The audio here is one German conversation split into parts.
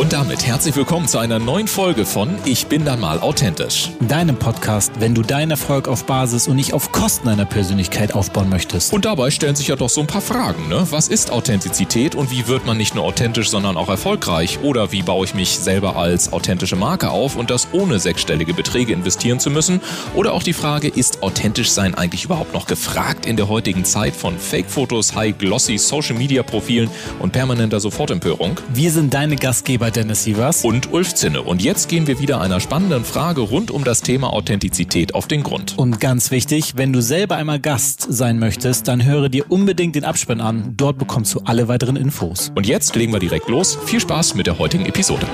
Und damit herzlich willkommen zu einer neuen Folge von Ich bin dann mal authentisch. Deinem Podcast, wenn du deinen Erfolg auf Basis und nicht auf Kosten deiner Persönlichkeit aufbauen möchtest. Und dabei stellen sich ja doch so ein paar Fragen, ne? Was ist Authentizität und wie wird man nicht nur authentisch, sondern auch erfolgreich? Oder wie baue ich mich selber als authentische Marke auf und das ohne sechsstellige Beträge investieren zu müssen? Oder auch die Frage, ist authentisch sein eigentlich überhaupt noch gefragt in der heutigen Zeit von Fake-Fotos, High-Glossy Social-Media-Profilen und permanenter Sofortempörung? Wir sind deine Gastgeber Dennis Sievers und Ulf Zinne. Und jetzt gehen wir wieder einer spannenden Frage rund um das Thema Authentizität auf den Grund. Und ganz wichtig, wenn du selber einmal Gast sein möchtest, dann höre dir unbedingt den Abspann an. Dort bekommst du alle weiteren Infos. Und jetzt legen wir direkt los. Viel Spaß mit der heutigen Episode.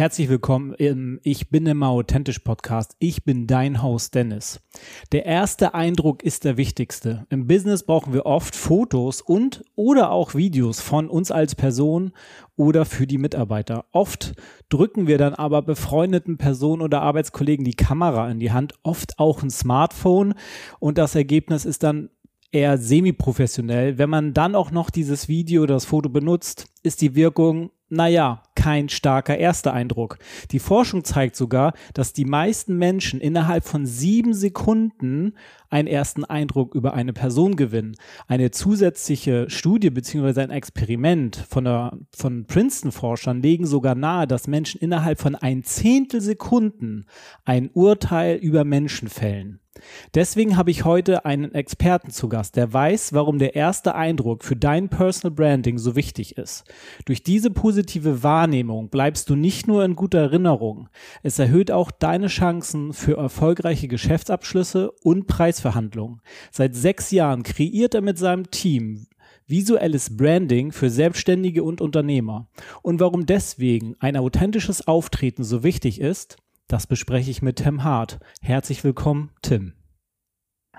Herzlich willkommen im Ich bin immer authentisch Podcast. Ich bin dein Host Dennis. Der erste Eindruck ist der wichtigste. Im Business brauchen wir oft Fotos und oder auch Videos von uns als Person oder für die Mitarbeiter. Oft drücken wir dann aber befreundeten Personen oder Arbeitskollegen die Kamera in die Hand, oft auch ein Smartphone und das Ergebnis ist dann eher semi-professionell. Wenn man dann auch noch dieses Video oder das Foto benutzt, ist die Wirkung naja, kein starker erster Eindruck. Die Forschung zeigt sogar, dass die meisten Menschen innerhalb von sieben Sekunden einen ersten Eindruck über eine Person gewinnen. Eine zusätzliche Studie bzw. ein Experiment von, von Princeton-Forschern legen sogar nahe, dass Menschen innerhalb von ein Zehntel Sekunden ein Urteil über Menschen fällen. Deswegen habe ich heute einen Experten zu Gast, der weiß, warum der erste Eindruck für dein Personal Branding so wichtig ist. Durch diese positive Wahrnehmung bleibst du nicht nur in guter Erinnerung, es erhöht auch deine Chancen für erfolgreiche Geschäftsabschlüsse und Preisverhandlungen. Seit sechs Jahren kreiert er mit seinem Team visuelles Branding für Selbstständige und Unternehmer. Und warum deswegen ein authentisches Auftreten so wichtig ist, das bespreche ich mit Tim Hart. Herzlich willkommen, Tim.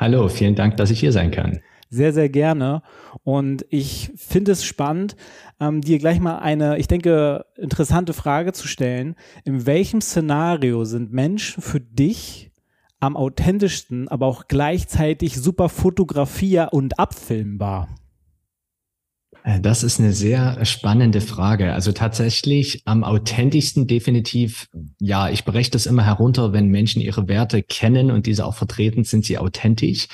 Hallo, vielen Dank, dass ich hier sein kann. Sehr, sehr gerne. Und ich finde es spannend, ähm, dir gleich mal eine, ich denke, interessante Frage zu stellen. In welchem Szenario sind Menschen für dich am authentischsten, aber auch gleichzeitig super fotografier- und abfilmbar? Äh, das ist eine sehr spannende Frage. Also tatsächlich am authentischsten definitiv, ja, ich breche das immer herunter, wenn Menschen ihre Werte kennen und diese auch vertreten, sind sie authentisch.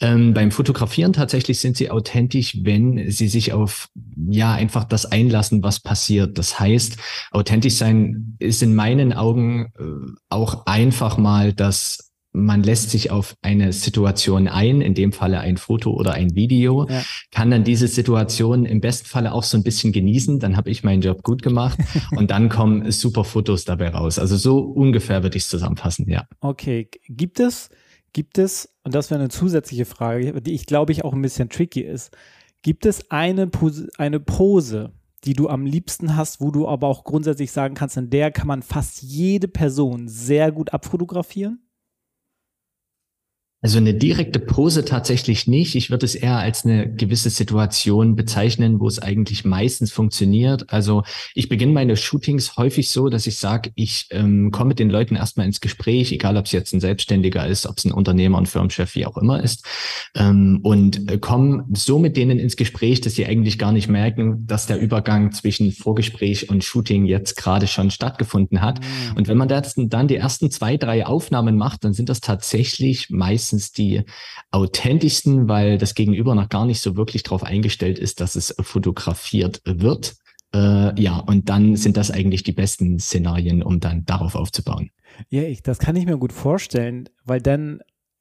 Ähm, beim Fotografieren tatsächlich sind sie authentisch, wenn sie sich auf, ja, einfach das einlassen, was passiert. Das heißt, authentisch sein ist in meinen Augen äh, auch einfach mal das man lässt sich auf eine Situation ein, in dem Falle ein Foto oder ein Video, ja. kann dann diese Situation im besten Falle auch so ein bisschen genießen, dann habe ich meinen Job gut gemacht und dann kommen super Fotos dabei raus. Also so ungefähr würde ich es zusammenfassen, ja. Okay, gibt es, gibt es, und das wäre eine zusätzliche Frage, die ich glaube ich auch ein bisschen tricky ist, gibt es eine Pose, eine Pose, die du am liebsten hast, wo du aber auch grundsätzlich sagen kannst, in der kann man fast jede Person sehr gut abfotografieren? Also eine direkte Pose tatsächlich nicht. Ich würde es eher als eine gewisse Situation bezeichnen, wo es eigentlich meistens funktioniert. Also ich beginne meine Shootings häufig so, dass ich sage, ich ähm, komme mit den Leuten erstmal ins Gespräch, egal ob es jetzt ein Selbstständiger ist, ob es ein Unternehmer, ein Firmenchef, wie auch immer ist, ähm, und äh, komme so mit denen ins Gespräch, dass sie eigentlich gar nicht merken, dass der Übergang zwischen Vorgespräch und Shooting jetzt gerade schon stattgefunden hat. Mhm. Und wenn man das, dann die ersten zwei, drei Aufnahmen macht, dann sind das tatsächlich meist meistens die authentischsten, weil das Gegenüber noch gar nicht so wirklich darauf eingestellt ist, dass es fotografiert wird. Äh, ja, und dann sind das eigentlich die besten Szenarien, um dann darauf aufzubauen. Ja, ich, das kann ich mir gut vorstellen, weil dann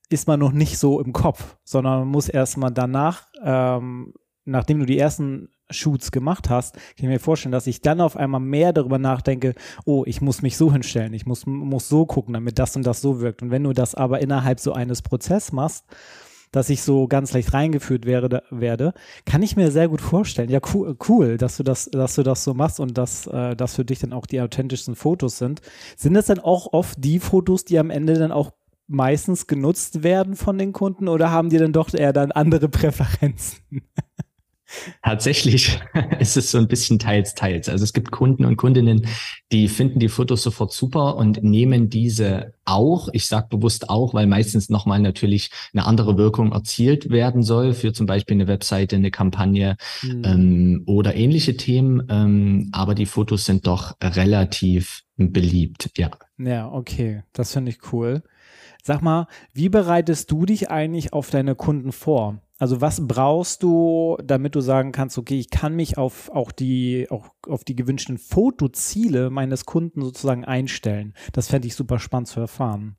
ist man noch nicht so im Kopf, sondern man muss erstmal danach, ähm, nachdem du die ersten Shoots gemacht hast, kann ich mir vorstellen, dass ich dann auf einmal mehr darüber nachdenke, oh, ich muss mich so hinstellen, ich muss, muss so gucken, damit das und das so wirkt. Und wenn du das aber innerhalb so eines Prozesses machst, dass ich so ganz leicht reingeführt werde, werde, kann ich mir sehr gut vorstellen. Ja, cool, cool, dass du das, dass du das so machst und dass äh, das für dich dann auch die authentischsten Fotos sind. Sind das dann auch oft die Fotos, die am Ende dann auch meistens genutzt werden von den Kunden oder haben die dann doch eher dann andere Präferenzen? Tatsächlich ist es so ein bisschen teils, teils. Also es gibt Kunden und Kundinnen, die finden die Fotos sofort super und nehmen diese auch. Ich sage bewusst auch, weil meistens nochmal natürlich eine andere Wirkung erzielt werden soll für zum Beispiel eine Webseite, eine Kampagne mhm. ähm, oder ähnliche Themen. Ähm, aber die Fotos sind doch relativ beliebt, ja. Ja, okay. Das finde ich cool. Sag mal, wie bereitest du dich eigentlich auf deine Kunden vor? Also was brauchst du, damit du sagen kannst, okay, ich kann mich auf auch die auch auf die gewünschten Fotoziele meines Kunden sozusagen einstellen. Das fände ich super spannend zu erfahren.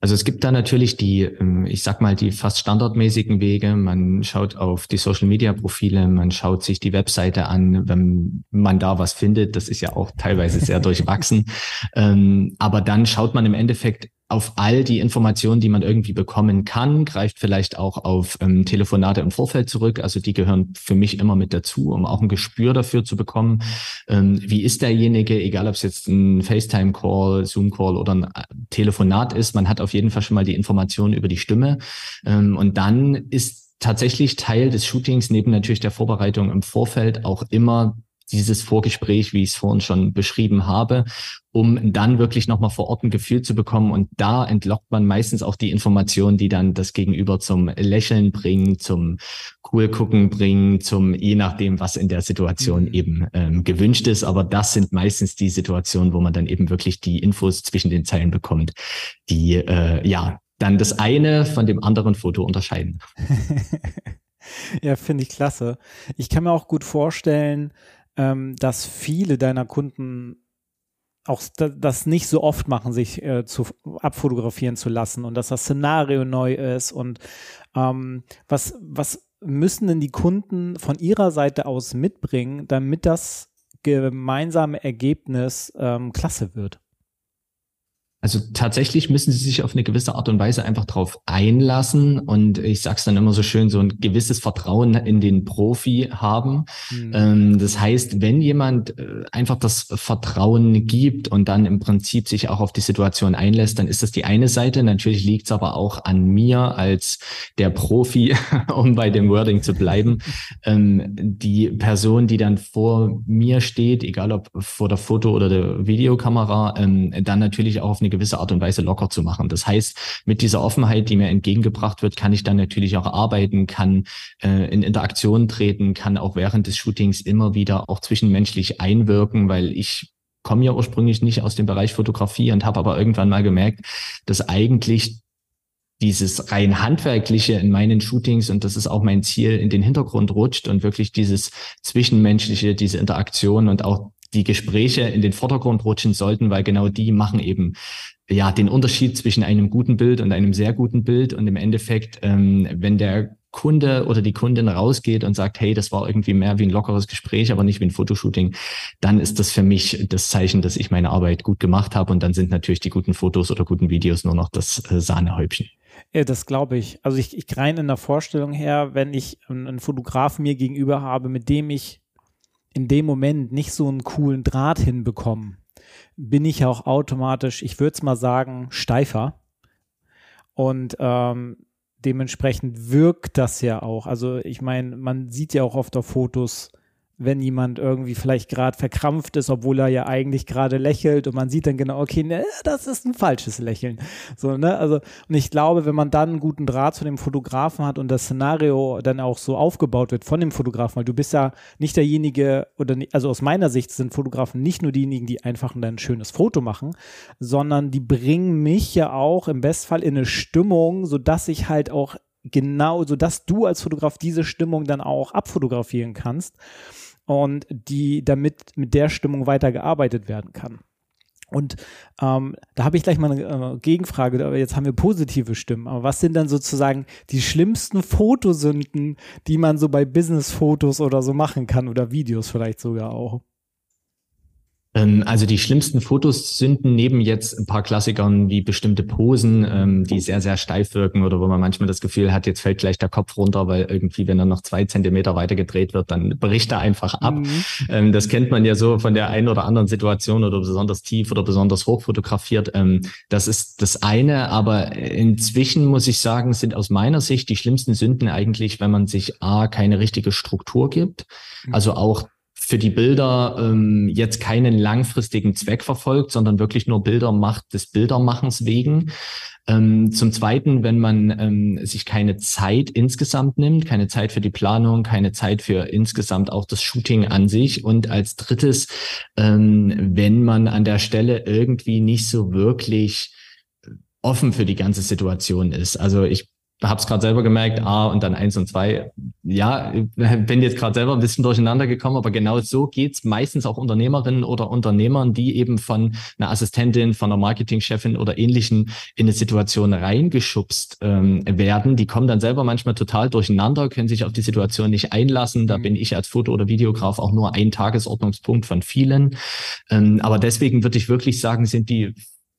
Also es gibt da natürlich die, ähm, ich sag mal, die fast standardmäßigen Wege. Man schaut auf die Social Media Profile, man schaut sich die Webseite an, wenn man da was findet. Das ist ja auch teilweise sehr durchwachsen. Ähm, aber dann schaut man im Endeffekt auf all die Informationen, die man irgendwie bekommen kann, greift vielleicht auch auf ähm, Telefonate im Vorfeld zurück. Also die gehören für mich immer mit dazu, um auch ein Gespür dafür zu bekommen. Ähm, wie ist derjenige, egal ob es jetzt ein FaceTime-Call, Zoom-Call oder ein äh, Telefonat ist, man hat auf jeden Fall schon mal die Informationen über die Stimme. Ähm, und dann ist tatsächlich Teil des Shootings neben natürlich der Vorbereitung im Vorfeld auch immer dieses Vorgespräch, wie ich es vorhin schon beschrieben habe, um dann wirklich nochmal vor Ort ein Gefühl zu bekommen. Und da entlockt man meistens auch die Informationen, die dann das Gegenüber zum Lächeln bringen, zum cool gucken bringen, zum je nachdem, was in der Situation mhm. eben ähm, gewünscht ist. Aber das sind meistens die Situationen, wo man dann eben wirklich die Infos zwischen den Zeilen bekommt, die äh, ja dann das eine von dem anderen Foto unterscheiden. ja, finde ich klasse. Ich kann mir auch gut vorstellen, ähm, dass viele deiner Kunden auch das nicht so oft machen, sich äh, zu abfotografieren zu lassen und dass das Szenario neu ist und ähm, was, was müssen denn die Kunden von ihrer Seite aus mitbringen, damit das gemeinsame Ergebnis ähm, klasse wird? Also tatsächlich müssen sie sich auf eine gewisse Art und Weise einfach drauf einlassen und ich sag's dann immer so schön, so ein gewisses Vertrauen in den Profi haben. Mhm. Das heißt, wenn jemand äh, einfach das Vertrauen gibt und dann im Prinzip sich auch auf die Situation einlässt, dann ist das die eine Seite. Natürlich liegt's aber auch an mir als der Profi, um bei dem Wording zu bleiben. ähm, die Person, die dann vor mir steht, egal ob vor der Foto- oder der Videokamera, ähm, dann natürlich auch auf eine gewisse Art und Weise locker zu machen. Das heißt, mit dieser Offenheit, die mir entgegengebracht wird, kann ich dann natürlich auch arbeiten, kann äh, in Interaktion treten, kann auch während des Shootings immer wieder auch zwischenmenschlich einwirken, weil ich komme ja ursprünglich nicht aus dem Bereich Fotografie und habe aber irgendwann mal gemerkt, dass eigentlich dieses rein handwerkliche in meinen Shootings und das ist auch mein Ziel in den Hintergrund rutscht und wirklich dieses zwischenmenschliche, diese Interaktion und auch die Gespräche in den Vordergrund rutschen sollten, weil genau die machen eben ja den Unterschied zwischen einem guten Bild und einem sehr guten Bild. Und im Endeffekt, ähm, wenn der Kunde oder die Kundin rausgeht und sagt, hey, das war irgendwie mehr wie ein lockeres Gespräch, aber nicht wie ein Fotoshooting, dann ist das für mich das Zeichen, dass ich meine Arbeit gut gemacht habe. Und dann sind natürlich die guten Fotos oder guten Videos nur noch das äh, Sahnehäubchen. Ja, das glaube ich. Also ich, ich rein in der Vorstellung her, wenn ich einen Fotografen mir gegenüber habe, mit dem ich in dem Moment nicht so einen coolen Draht hinbekommen, bin ich auch automatisch, ich würde es mal sagen, steifer. Und ähm, dementsprechend wirkt das ja auch. Also ich meine, man sieht ja auch oft auf Fotos, wenn jemand irgendwie vielleicht gerade verkrampft ist, obwohl er ja eigentlich gerade lächelt und man sieht dann genau, okay, ne, das ist ein falsches Lächeln. So, ne? Also, und ich glaube, wenn man dann einen guten Draht zu dem Fotografen hat und das Szenario dann auch so aufgebaut wird von dem Fotografen, weil du bist ja nicht derjenige, oder also aus meiner Sicht sind Fotografen nicht nur diejenigen, die einfach ein schönes Foto machen, sondern die bringen mich ja auch im Bestfall in eine Stimmung, sodass ich halt auch genau, sodass du als Fotograf diese Stimmung dann auch abfotografieren kannst und die damit mit der Stimmung weitergearbeitet werden kann. Und ähm, da habe ich gleich mal eine äh, Gegenfrage. Jetzt haben wir positive Stimmen. Aber was sind dann sozusagen die schlimmsten Fotosünden, die man so bei Business-Fotos oder so machen kann oder Videos vielleicht sogar auch? Ähm, also die schlimmsten Fotos sünden neben jetzt ein paar Klassikern wie bestimmte Posen, ähm, die sehr, sehr steif wirken oder wo man manchmal das Gefühl hat, jetzt fällt gleich der Kopf runter, weil irgendwie, wenn er noch zwei Zentimeter weiter gedreht wird, dann bricht er einfach ab. Mhm. Ähm, das kennt man ja so von der einen oder anderen Situation oder besonders tief oder besonders hoch fotografiert. Das ist das eine, aber inzwischen muss ich sagen, sind aus meiner Sicht die schlimmsten Sünden eigentlich, wenn man sich A, keine richtige Struktur gibt, mhm. also auch für die Bilder ähm, jetzt keinen langfristigen Zweck verfolgt, sondern wirklich nur Bilder macht des Bildermachens wegen. Ähm, zum Zweiten, wenn man ähm, sich keine Zeit insgesamt nimmt, keine Zeit für die Planung, keine Zeit für insgesamt auch das Shooting an sich. Und als drittes, ähm, wenn man an der Stelle irgendwie nicht so wirklich offen für die ganze Situation ist. Also ich habe es gerade selber gemerkt, A und dann eins und zwei. Ja, bin jetzt gerade selber ein bisschen durcheinander gekommen, aber genau so geht's meistens auch Unternehmerinnen oder Unternehmern, die eben von einer Assistentin, von einer Marketingchefin oder ähnlichen in eine Situation reingeschubst ähm, werden. Die kommen dann selber manchmal total durcheinander, können sich auf die Situation nicht einlassen. Da mhm. bin ich als Foto- oder Videograf auch nur ein Tagesordnungspunkt von vielen. Ähm, aber deswegen würde ich wirklich sagen, sind die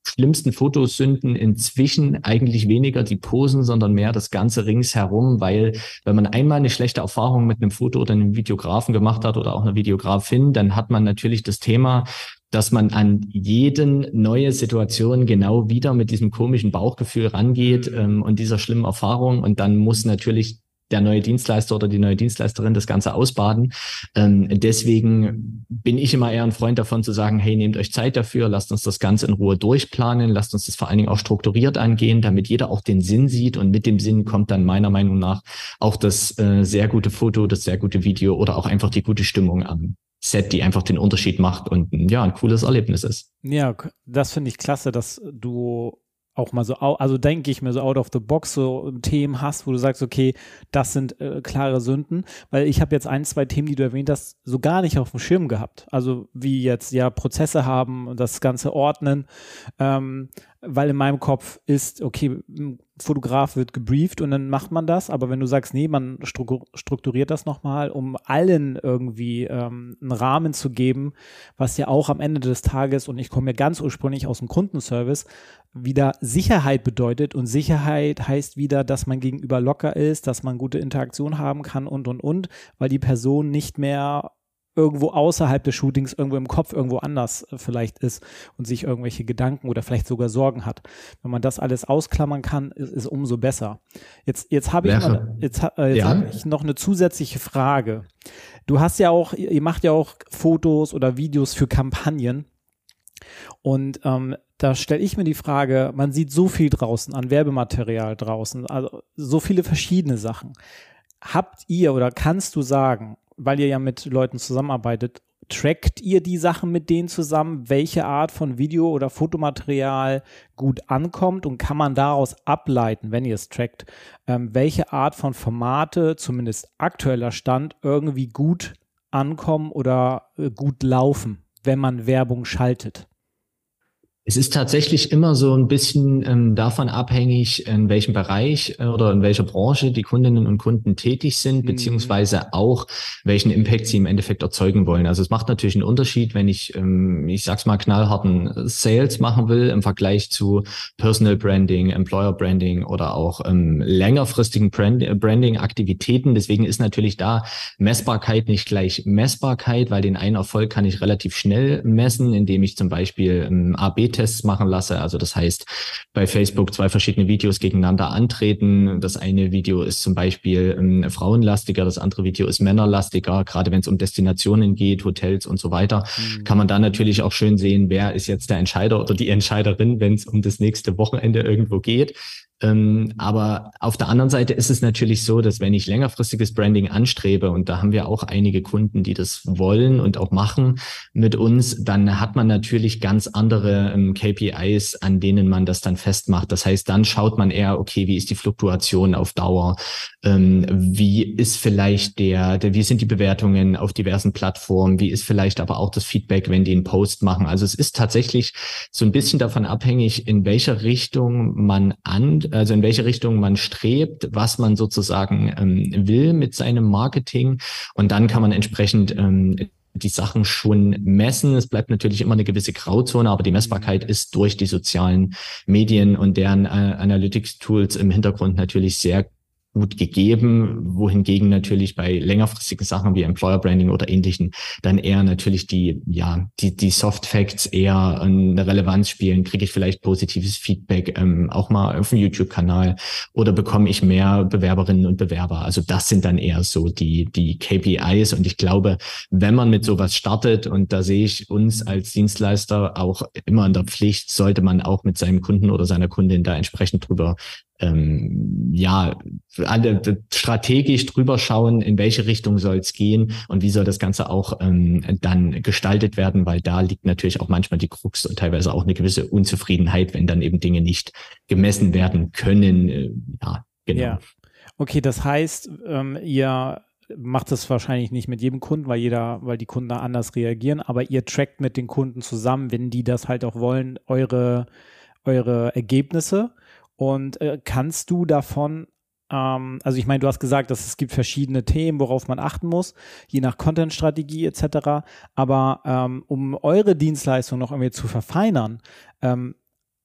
schlimmsten Fotosünden inzwischen eigentlich weniger die Posen, sondern mehr das Ganze ringsherum, weil wenn man einmal eine schlechte Erfahrung mit einem Foto oder einem Videografen gemacht hat oder auch einer Videografin, dann hat man natürlich das Thema, dass man an jeden neue Situation genau wieder mit diesem komischen Bauchgefühl rangeht mhm. ähm, und dieser schlimmen Erfahrung. Und dann muss natürlich der neue Dienstleister oder die neue Dienstleisterin das Ganze ausbaden. Ähm, deswegen bin ich immer eher ein Freund davon zu sagen, hey, nehmt euch Zeit dafür, lasst uns das Ganze in Ruhe durchplanen, lasst uns das vor allen Dingen auch strukturiert angehen, damit jeder auch den Sinn sieht und mit dem Sinn kommt dann meiner Meinung nach auch das äh, sehr gute Foto, das sehr gute Video oder auch einfach die gute Stimmung am Set, die einfach den Unterschied macht und ja, ein cooles Erlebnis ist. Ja, das finde ich klasse, dass du auch mal so, also denke ich mir so out of the box so Themen hast, wo du sagst, okay, das sind äh, klare Sünden, weil ich habe jetzt ein, zwei Themen, die du erwähnt hast, so gar nicht auf dem Schirm gehabt. Also wie jetzt ja Prozesse haben und das Ganze ordnen, ähm, weil in meinem Kopf ist, okay, Fotograf wird gebrieft und dann macht man das, aber wenn du sagst, nee, man strukturiert das nochmal, um allen irgendwie ähm, einen Rahmen zu geben, was ja auch am Ende des Tages, und ich komme ja ganz ursprünglich aus dem Kundenservice, wieder Sicherheit bedeutet. Und Sicherheit heißt wieder, dass man gegenüber locker ist, dass man gute Interaktion haben kann und und und, weil die Person nicht mehr irgendwo außerhalb des Shootings, irgendwo im Kopf, irgendwo anders äh, vielleicht ist und sich irgendwelche Gedanken oder vielleicht sogar Sorgen hat. Wenn man das alles ausklammern kann, ist, ist umso besser. Jetzt, jetzt habe ich, mal, jetzt, äh, jetzt ja. hab ich noch eine zusätzliche Frage. Du hast ja auch, ihr macht ja auch Fotos oder Videos für Kampagnen. Und ähm, da stelle ich mir die Frage, man sieht so viel draußen an Werbematerial draußen, also so viele verschiedene Sachen. Habt ihr oder kannst du sagen, weil ihr ja mit Leuten zusammenarbeitet, trackt ihr die Sachen mit denen zusammen, welche Art von Video- oder Fotomaterial gut ankommt und kann man daraus ableiten, wenn ihr es trackt, ähm, welche Art von Formate, zumindest aktueller Stand, irgendwie gut ankommen oder äh, gut laufen, wenn man Werbung schaltet? Es ist tatsächlich immer so ein bisschen ähm, davon abhängig, in welchem Bereich äh, oder in welcher Branche die Kundinnen und Kunden tätig sind, mhm. beziehungsweise auch welchen Impact sie im Endeffekt erzeugen wollen. Also es macht natürlich einen Unterschied, wenn ich, ähm, ich sag's mal, knallharten Sales machen will im Vergleich zu Personal Branding, Employer Branding oder auch ähm, längerfristigen Brand Branding-Aktivitäten. Deswegen ist natürlich da Messbarkeit nicht gleich Messbarkeit, weil den einen Erfolg kann ich relativ schnell messen, indem ich zum Beispiel ähm, AB Tests machen lasse. Also das heißt, bei Facebook zwei verschiedene Videos gegeneinander antreten. Das eine Video ist zum Beispiel ähm, frauenlastiger, das andere Video ist männerlastiger. Gerade wenn es um Destinationen geht, Hotels und so weiter, mhm. kann man da natürlich auch schön sehen, wer ist jetzt der Entscheider oder die Entscheiderin, wenn es um das nächste Wochenende irgendwo geht. Ähm, aber auf der anderen Seite ist es natürlich so, dass wenn ich längerfristiges Branding anstrebe, und da haben wir auch einige Kunden, die das wollen und auch machen mit uns, dann hat man natürlich ganz andere ähm, KPIs, an denen man das dann festmacht. Das heißt, dann schaut man eher, okay, wie ist die Fluktuation auf Dauer? Ähm, wie ist vielleicht der, der, wie sind die Bewertungen auf diversen Plattformen? Wie ist vielleicht aber auch das Feedback, wenn die einen Post machen? Also es ist tatsächlich so ein bisschen davon abhängig, in welcher Richtung man an also in welche Richtung man strebt, was man sozusagen ähm, will mit seinem Marketing. Und dann kann man entsprechend ähm, die Sachen schon messen. Es bleibt natürlich immer eine gewisse Grauzone, aber die Messbarkeit ist durch die sozialen Medien und deren äh, Analytics-Tools im Hintergrund natürlich sehr gut gegeben, wohingegen natürlich bei längerfristigen Sachen wie Employer Branding oder ähnlichen dann eher natürlich die, ja, die, die Soft Facts eher eine Relevanz spielen. Kriege ich vielleicht positives Feedback ähm, auch mal auf dem YouTube-Kanal oder bekomme ich mehr Bewerberinnen und Bewerber? Also das sind dann eher so die, die KPIs und ich glaube, wenn man mit sowas startet und da sehe ich uns als Dienstleister auch immer in der Pflicht, sollte man auch mit seinem Kunden oder seiner Kundin da entsprechend drüber ähm, ja, alle strategisch drüber schauen, in welche Richtung soll es gehen und wie soll das Ganze auch ähm, dann gestaltet werden, weil da liegt natürlich auch manchmal die Krux und teilweise auch eine gewisse Unzufriedenheit, wenn dann eben Dinge nicht gemessen werden können. Äh, ja, genau. Ja. Okay, das heißt, ähm, ihr macht das wahrscheinlich nicht mit jedem Kunden, weil jeder, weil die Kunden da anders reagieren, aber ihr trackt mit den Kunden zusammen, wenn die das halt auch wollen, eure, eure Ergebnisse und äh, kannst du davon, ähm, also ich meine, du hast gesagt, dass es gibt verschiedene Themen, worauf man achten muss, je nach Content-Strategie etc. Aber ähm, um eure Dienstleistung noch irgendwie zu verfeinern, ähm,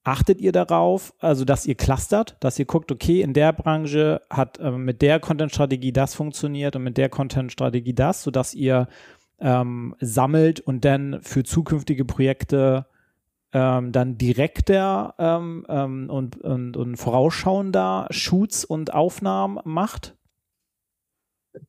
achtet ihr darauf, also dass ihr clustert, dass ihr guckt, okay, in der Branche hat äh, mit der Content-Strategie das funktioniert und mit der Content-Strategie das, sodass ihr ähm, sammelt und dann für zukünftige Projekte ähm, dann direkter ähm, ähm, und, und, und vorausschauender Shoots und Aufnahmen macht?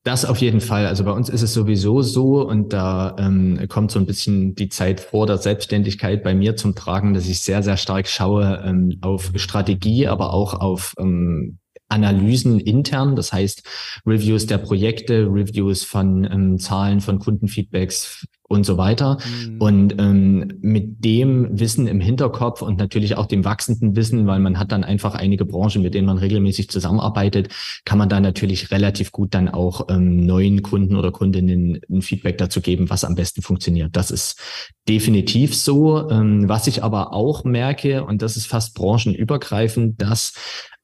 Das auf jeden Fall. Also bei uns ist es sowieso so und da ähm, kommt so ein bisschen die Zeit vor der Selbstständigkeit bei mir zum Tragen, dass ich sehr, sehr stark schaue ähm, auf Strategie, aber auch auf ähm, Analysen intern, das heißt Reviews der Projekte, Reviews von ähm, Zahlen, von Kundenfeedbacks, und so weiter. Mhm. Und ähm, mit dem Wissen im Hinterkopf und natürlich auch dem wachsenden Wissen, weil man hat dann einfach einige Branchen, mit denen man regelmäßig zusammenarbeitet, kann man da natürlich relativ gut dann auch ähm, neuen Kunden oder Kundinnen ein Feedback dazu geben, was am besten funktioniert. Das ist definitiv so. Ähm, was ich aber auch merke, und das ist fast branchenübergreifend, dass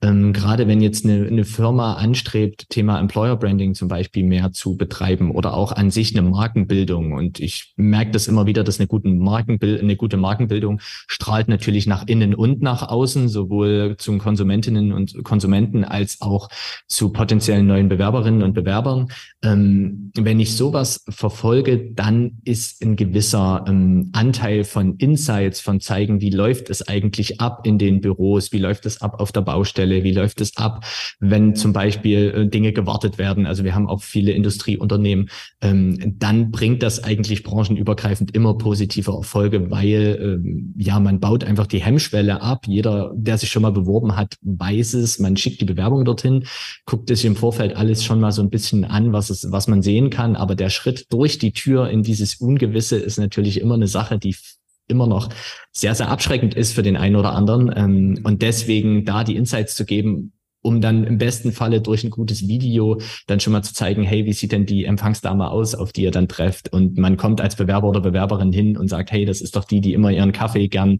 ähm, gerade wenn jetzt eine, eine Firma anstrebt, Thema Employer Branding zum Beispiel mehr zu betreiben oder auch an sich eine Markenbildung. Und ich merke das immer wieder, dass eine gute, Markenbild eine gute Markenbildung strahlt natürlich nach innen und nach außen, sowohl zu Konsumentinnen und Konsumenten als auch zu potenziellen neuen Bewerberinnen und Bewerbern. Ähm, wenn ich sowas verfolge, dann ist ein gewisser ähm, Anteil von Insights, von zeigen, wie läuft es eigentlich ab in den Büros, wie läuft es ab auf der Baustelle, Stelle? Wie läuft es ab, wenn zum Beispiel äh, Dinge gewartet werden? Also wir haben auch viele Industrieunternehmen. Ähm, dann bringt das eigentlich branchenübergreifend immer positive Erfolge, weil ähm, ja, man baut einfach die Hemmschwelle ab. Jeder, der sich schon mal beworben hat, weiß es. Man schickt die Bewerbung dorthin, guckt sich im Vorfeld alles schon mal so ein bisschen an, was es, was man sehen kann. Aber der Schritt durch die Tür in dieses Ungewisse ist natürlich immer eine Sache, die immer noch sehr, sehr abschreckend ist für den einen oder anderen. Ähm, und deswegen da die Insights zu geben, um dann im besten Falle durch ein gutes Video dann schon mal zu zeigen, hey, wie sieht denn die Empfangsdame aus, auf die ihr dann trefft? Und man kommt als Bewerber oder Bewerberin hin und sagt, hey, das ist doch die, die immer ihren Kaffee gern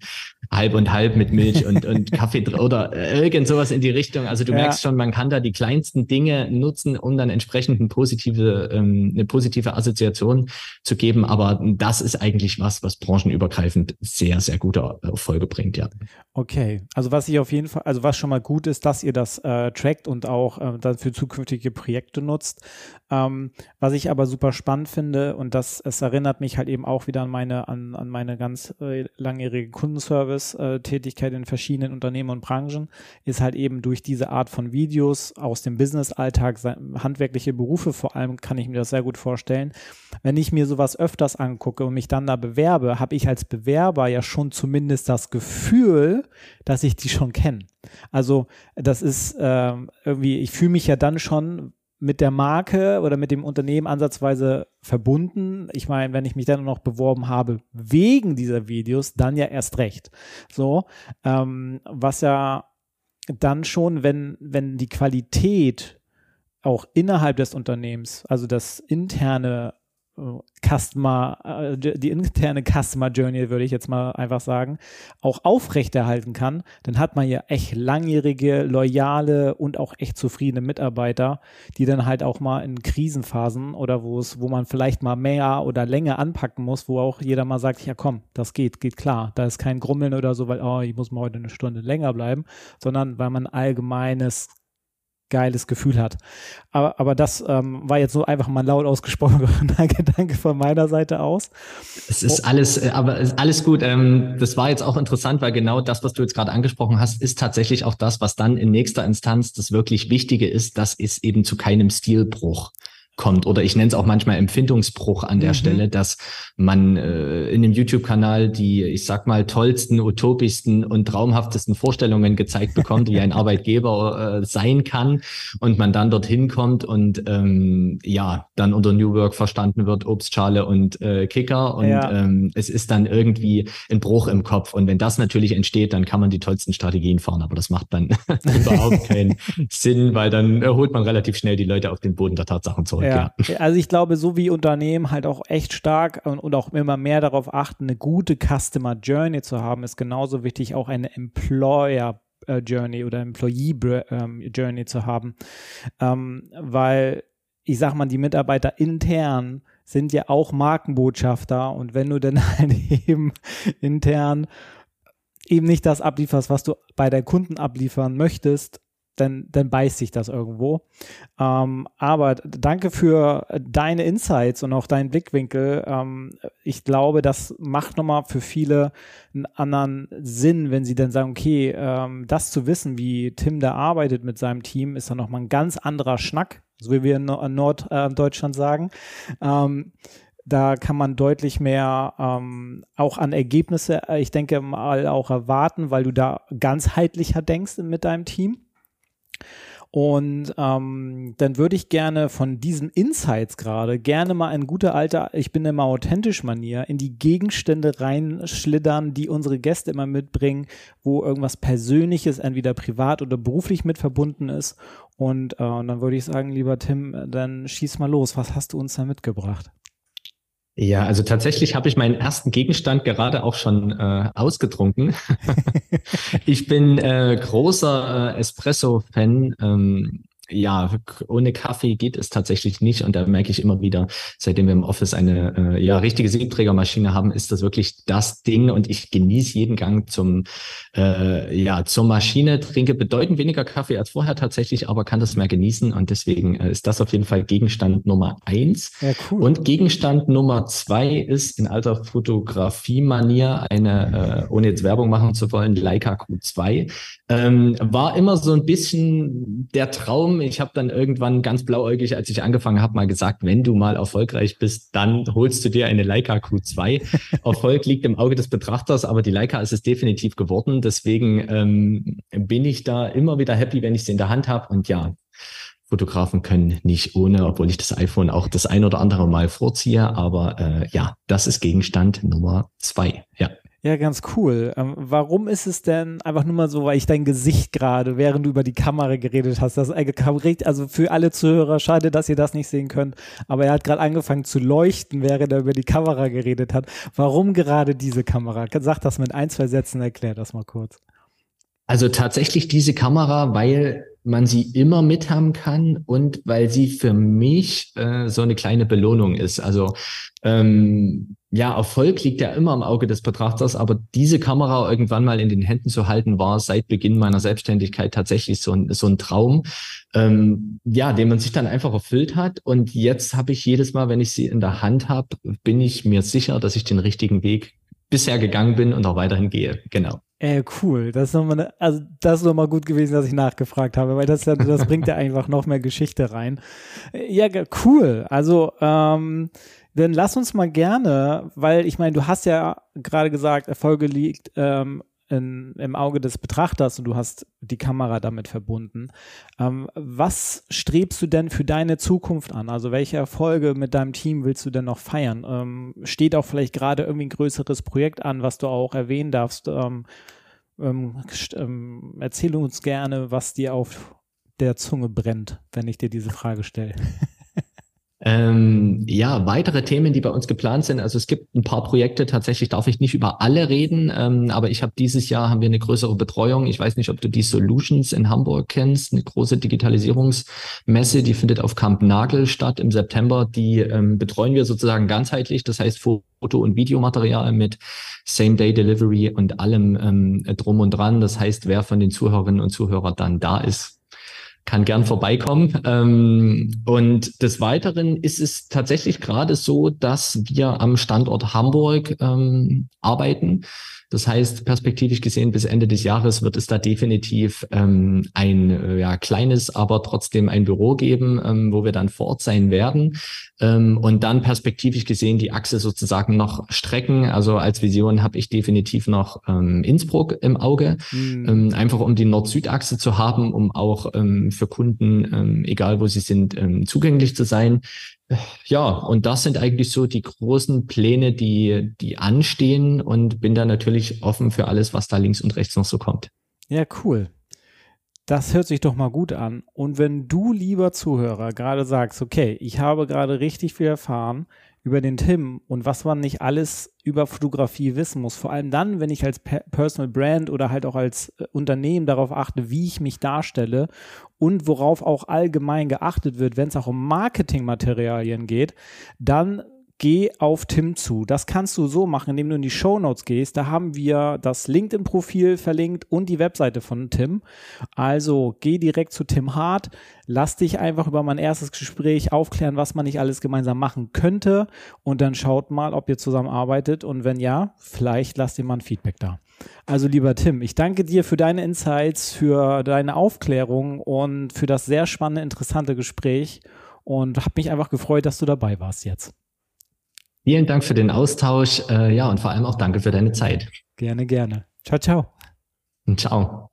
halb und halb mit Milch und, und Kaffee oder irgend sowas in die Richtung. Also du ja. merkst schon, man kann da die kleinsten Dinge nutzen, um dann entsprechend eine positive, ähm, eine positive Assoziation zu geben. Aber das ist eigentlich was, was branchenübergreifend sehr, sehr gute Erfolge bringt, ja. Okay, also was ich auf jeden Fall, also was schon mal gut ist, dass ihr das äh, trackt und auch äh, dann für zukünftige Projekte nutzt. Ähm, was ich aber super spannend finde und das, es erinnert mich halt eben auch wieder an meine, an, an meine ganz äh, langjährige Kundenservice-Tätigkeit in verschiedenen Unternehmen und Branchen, ist halt eben durch diese Art von Videos aus dem Business-Alltag, handwerkliche Berufe vor allem, kann ich mir das sehr gut vorstellen. Wenn ich mir sowas öfters angucke und mich dann da bewerbe, habe ich als Bewerber ja schon zumindest das Gefühl, dass ich die schon kenne. Also das ist äh, irgendwie, ich fühle mich ja dann schon mit der Marke oder mit dem Unternehmen ansatzweise verbunden. Ich meine, wenn ich mich dann noch beworben habe wegen dieser Videos, dann ja erst recht. So, ähm, was ja dann schon, wenn, wenn die Qualität auch innerhalb des Unternehmens, also das interne Customer, äh, die interne Customer Journey, würde ich jetzt mal einfach sagen, auch aufrechterhalten kann, dann hat man ja echt langjährige, loyale und auch echt zufriedene Mitarbeiter, die dann halt auch mal in Krisenphasen oder wo es, wo man vielleicht mal mehr oder länger anpacken muss, wo auch jeder mal sagt, ja komm, das geht, geht klar. Da ist kein Grummeln oder so, weil, oh, ich muss mal heute eine Stunde länger bleiben, sondern weil man allgemeines geiles Gefühl hat. Aber, aber das ähm, war jetzt so einfach mal laut ausgesprochener Gedanke von meiner Seite aus. Es ist alles, äh, aber ist alles gut. Ähm, das war jetzt auch interessant, weil genau das, was du jetzt gerade angesprochen hast, ist tatsächlich auch das, was dann in nächster Instanz das wirklich Wichtige ist. Das ist eben zu keinem Stilbruch kommt. Oder ich nenne es auch manchmal Empfindungsbruch an der mhm. Stelle, dass man äh, in dem YouTube-Kanal die, ich sag mal, tollsten, utopischsten und traumhaftesten Vorstellungen gezeigt bekommt, wie ein Arbeitgeber äh, sein kann und man dann dorthin kommt und ähm, ja, dann unter New Work verstanden wird, Obstschale und äh, Kicker und ja. ähm, es ist dann irgendwie ein Bruch im Kopf. Und wenn das natürlich entsteht, dann kann man die tollsten Strategien fahren, aber das macht dann überhaupt keinen Sinn, weil dann holt man relativ schnell die Leute auf den Boden der Tatsachen zurück. Ja. Ja. Also ich glaube, so wie Unternehmen halt auch echt stark und, und auch immer mehr darauf achten, eine gute Customer Journey zu haben, ist genauso wichtig, auch eine Employer äh, Journey oder Employee ähm, Journey zu haben. Ähm, weil ich sag mal, die Mitarbeiter intern sind ja auch Markenbotschafter und wenn du dann halt eben intern eben nicht das ablieferst, was du bei deinen Kunden abliefern möchtest, dann, dann beißt sich das irgendwo. Ähm, aber danke für deine Insights und auch deinen Blickwinkel. Ähm, ich glaube, das macht nochmal für viele einen anderen Sinn, wenn sie dann sagen, okay, ähm, das zu wissen, wie Tim da arbeitet mit seinem Team, ist dann nochmal ein ganz anderer Schnack, so wie wir in Norddeutschland äh, sagen. Ähm, da kann man deutlich mehr ähm, auch an Ergebnisse, äh, ich denke mal, auch erwarten, weil du da ganzheitlicher denkst mit deinem Team. Und ähm, dann würde ich gerne von diesen Insights gerade gerne mal ein guter alter, ich bin immer authentisch Manier, in die Gegenstände reinschlittern, die unsere Gäste immer mitbringen, wo irgendwas Persönliches, entweder privat oder beruflich mit verbunden ist. Und, äh, und dann würde ich sagen, lieber Tim, dann schieß mal los. Was hast du uns da mitgebracht? Ja, also tatsächlich habe ich meinen ersten Gegenstand gerade auch schon äh, ausgetrunken. ich bin äh, großer äh, Espresso-Fan. Ähm, ja, ohne Kaffee geht es tatsächlich nicht. Und da merke ich immer wieder, seitdem wir im Office eine äh, ja, richtige Siebträgermaschine haben, ist das wirklich das Ding. Und ich genieße jeden Gang zum, äh, ja, zur Maschine, trinke bedeutend weniger Kaffee als vorher tatsächlich, aber kann das mehr genießen. Und deswegen äh, ist das auf jeden Fall Gegenstand Nummer eins. Ja, cool. Und Gegenstand Nummer zwei ist in alter Fotografie-Manier eine, äh, ohne jetzt Werbung machen zu wollen, Leica Q2. Ähm, war immer so ein bisschen der Traum, ich habe dann irgendwann ganz blauäugig, als ich angefangen habe, mal gesagt, wenn du mal erfolgreich bist, dann holst du dir eine Leica Q2. Erfolg liegt im Auge des Betrachters, aber die Leica ist es definitiv geworden. Deswegen ähm, bin ich da immer wieder happy, wenn ich sie in der Hand habe. Und ja, Fotografen können nicht ohne, obwohl ich das iPhone auch das ein oder andere Mal vorziehe. Aber äh, ja, das ist Gegenstand Nummer zwei. Ja. Ja, ganz cool. Ähm, warum ist es denn einfach nur mal so, weil ich dein Gesicht gerade, während du über die Kamera geredet hast, das also für alle Zuhörer, schade, dass ihr das nicht sehen könnt, aber er hat gerade angefangen zu leuchten, während er über die Kamera geredet hat. Warum gerade diese Kamera? Sag das mit ein, zwei Sätzen, erklär das mal kurz. Also tatsächlich diese Kamera, weil man sie immer mithaben kann und weil sie für mich äh, so eine kleine Belohnung ist. Also ähm, ja, Erfolg liegt ja immer im Auge des Betrachters, aber diese Kamera irgendwann mal in den Händen zu halten, war seit Beginn meiner Selbstständigkeit tatsächlich so ein, so ein Traum, ähm, ja, den man sich dann einfach erfüllt hat. Und jetzt habe ich jedes Mal, wenn ich sie in der Hand habe, bin ich mir sicher, dass ich den richtigen Weg bisher gegangen bin und auch weiterhin gehe. Genau. Äh, cool. Das ist nochmal, eine, also das ist nochmal gut gewesen, dass ich nachgefragt habe, weil das, das bringt ja einfach noch mehr Geschichte rein. Ja, cool. Also, ähm, dann lass uns mal gerne, weil ich meine, du hast ja gerade gesagt, Erfolge liegt ähm, in, im Auge des Betrachters und du hast die Kamera damit verbunden. Ähm, was strebst du denn für deine Zukunft an? Also welche Erfolge mit deinem Team willst du denn noch feiern? Ähm, steht auch vielleicht gerade irgendwie ein größeres Projekt an, was du auch erwähnen darfst? Ähm, ähm, ähm erzähle uns gerne, was dir auf der Zunge brennt, wenn ich dir diese Frage stelle. Ähm, ja, weitere Themen, die bei uns geplant sind. Also es gibt ein paar Projekte, tatsächlich darf ich nicht über alle reden, ähm, aber ich habe dieses Jahr haben wir eine größere Betreuung. Ich weiß nicht, ob du die Solutions in Hamburg kennst, eine große Digitalisierungsmesse, die findet auf Camp Nagel statt im September. Die ähm, betreuen wir sozusagen ganzheitlich, das heißt Foto- und Videomaterial mit Same-Day-Delivery und allem ähm, drum und dran. Das heißt, wer von den Zuhörerinnen und Zuhörern dann da ist, kann gern vorbeikommen. Ähm, und des Weiteren ist es tatsächlich gerade so, dass wir am Standort Hamburg ähm, arbeiten. Das heißt, perspektivisch gesehen, bis Ende des Jahres wird es da definitiv ähm, ein äh, ja, kleines, aber trotzdem ein Büro geben, ähm, wo wir dann vor Ort sein werden. Ähm, und dann perspektivisch gesehen die Achse sozusagen noch strecken. Also als Vision habe ich definitiv noch ähm, Innsbruck im Auge, mhm. ähm, einfach um die Nord-Süd-Achse zu haben, um auch ähm, für Kunden, ähm, egal wo sie sind, ähm, zugänglich zu sein. Ja, und das sind eigentlich so die großen Pläne, die, die anstehen und bin da natürlich offen für alles, was da links und rechts noch so kommt. Ja, cool. Das hört sich doch mal gut an. Und wenn du, lieber Zuhörer, gerade sagst, okay, ich habe gerade richtig viel erfahren, über den Tim und was man nicht alles über Fotografie wissen muss. Vor allem dann, wenn ich als Personal Brand oder halt auch als äh, Unternehmen darauf achte, wie ich mich darstelle und worauf auch allgemein geachtet wird, wenn es auch um Marketingmaterialien geht, dann geh auf Tim zu. Das kannst du so machen, indem du in die Show Notes gehst. Da haben wir das LinkedIn-Profil verlinkt und die Webseite von Tim. Also geh direkt zu Tim Hart. Lass dich einfach über mein erstes Gespräch aufklären, was man nicht alles gemeinsam machen könnte. Und dann schaut mal, ob ihr zusammenarbeitet. Und wenn ja, vielleicht lasst ihr mal ein Feedback da. Also lieber Tim, ich danke dir für deine Insights, für deine Aufklärung und für das sehr spannende, interessante Gespräch und habe mich einfach gefreut, dass du dabei warst jetzt. Vielen Dank für den Austausch. Äh, ja, und vor allem auch danke für deine Zeit. Gerne, gerne. Ciao, ciao. Und ciao.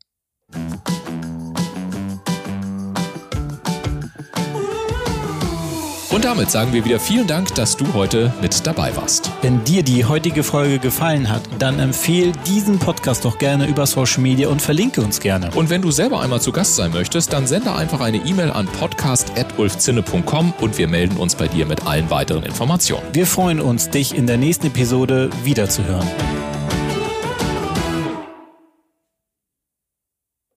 Und damit sagen wir wieder vielen Dank, dass du heute mit dabei warst. Wenn dir die heutige Folge gefallen hat, dann empfehle diesen Podcast doch gerne über Social Media und verlinke uns gerne. Und wenn du selber einmal zu Gast sein möchtest, dann sende einfach eine E-Mail an podcast.ulfzinne.com und wir melden uns bei dir mit allen weiteren Informationen. Wir freuen uns, dich in der nächsten Episode wiederzuhören.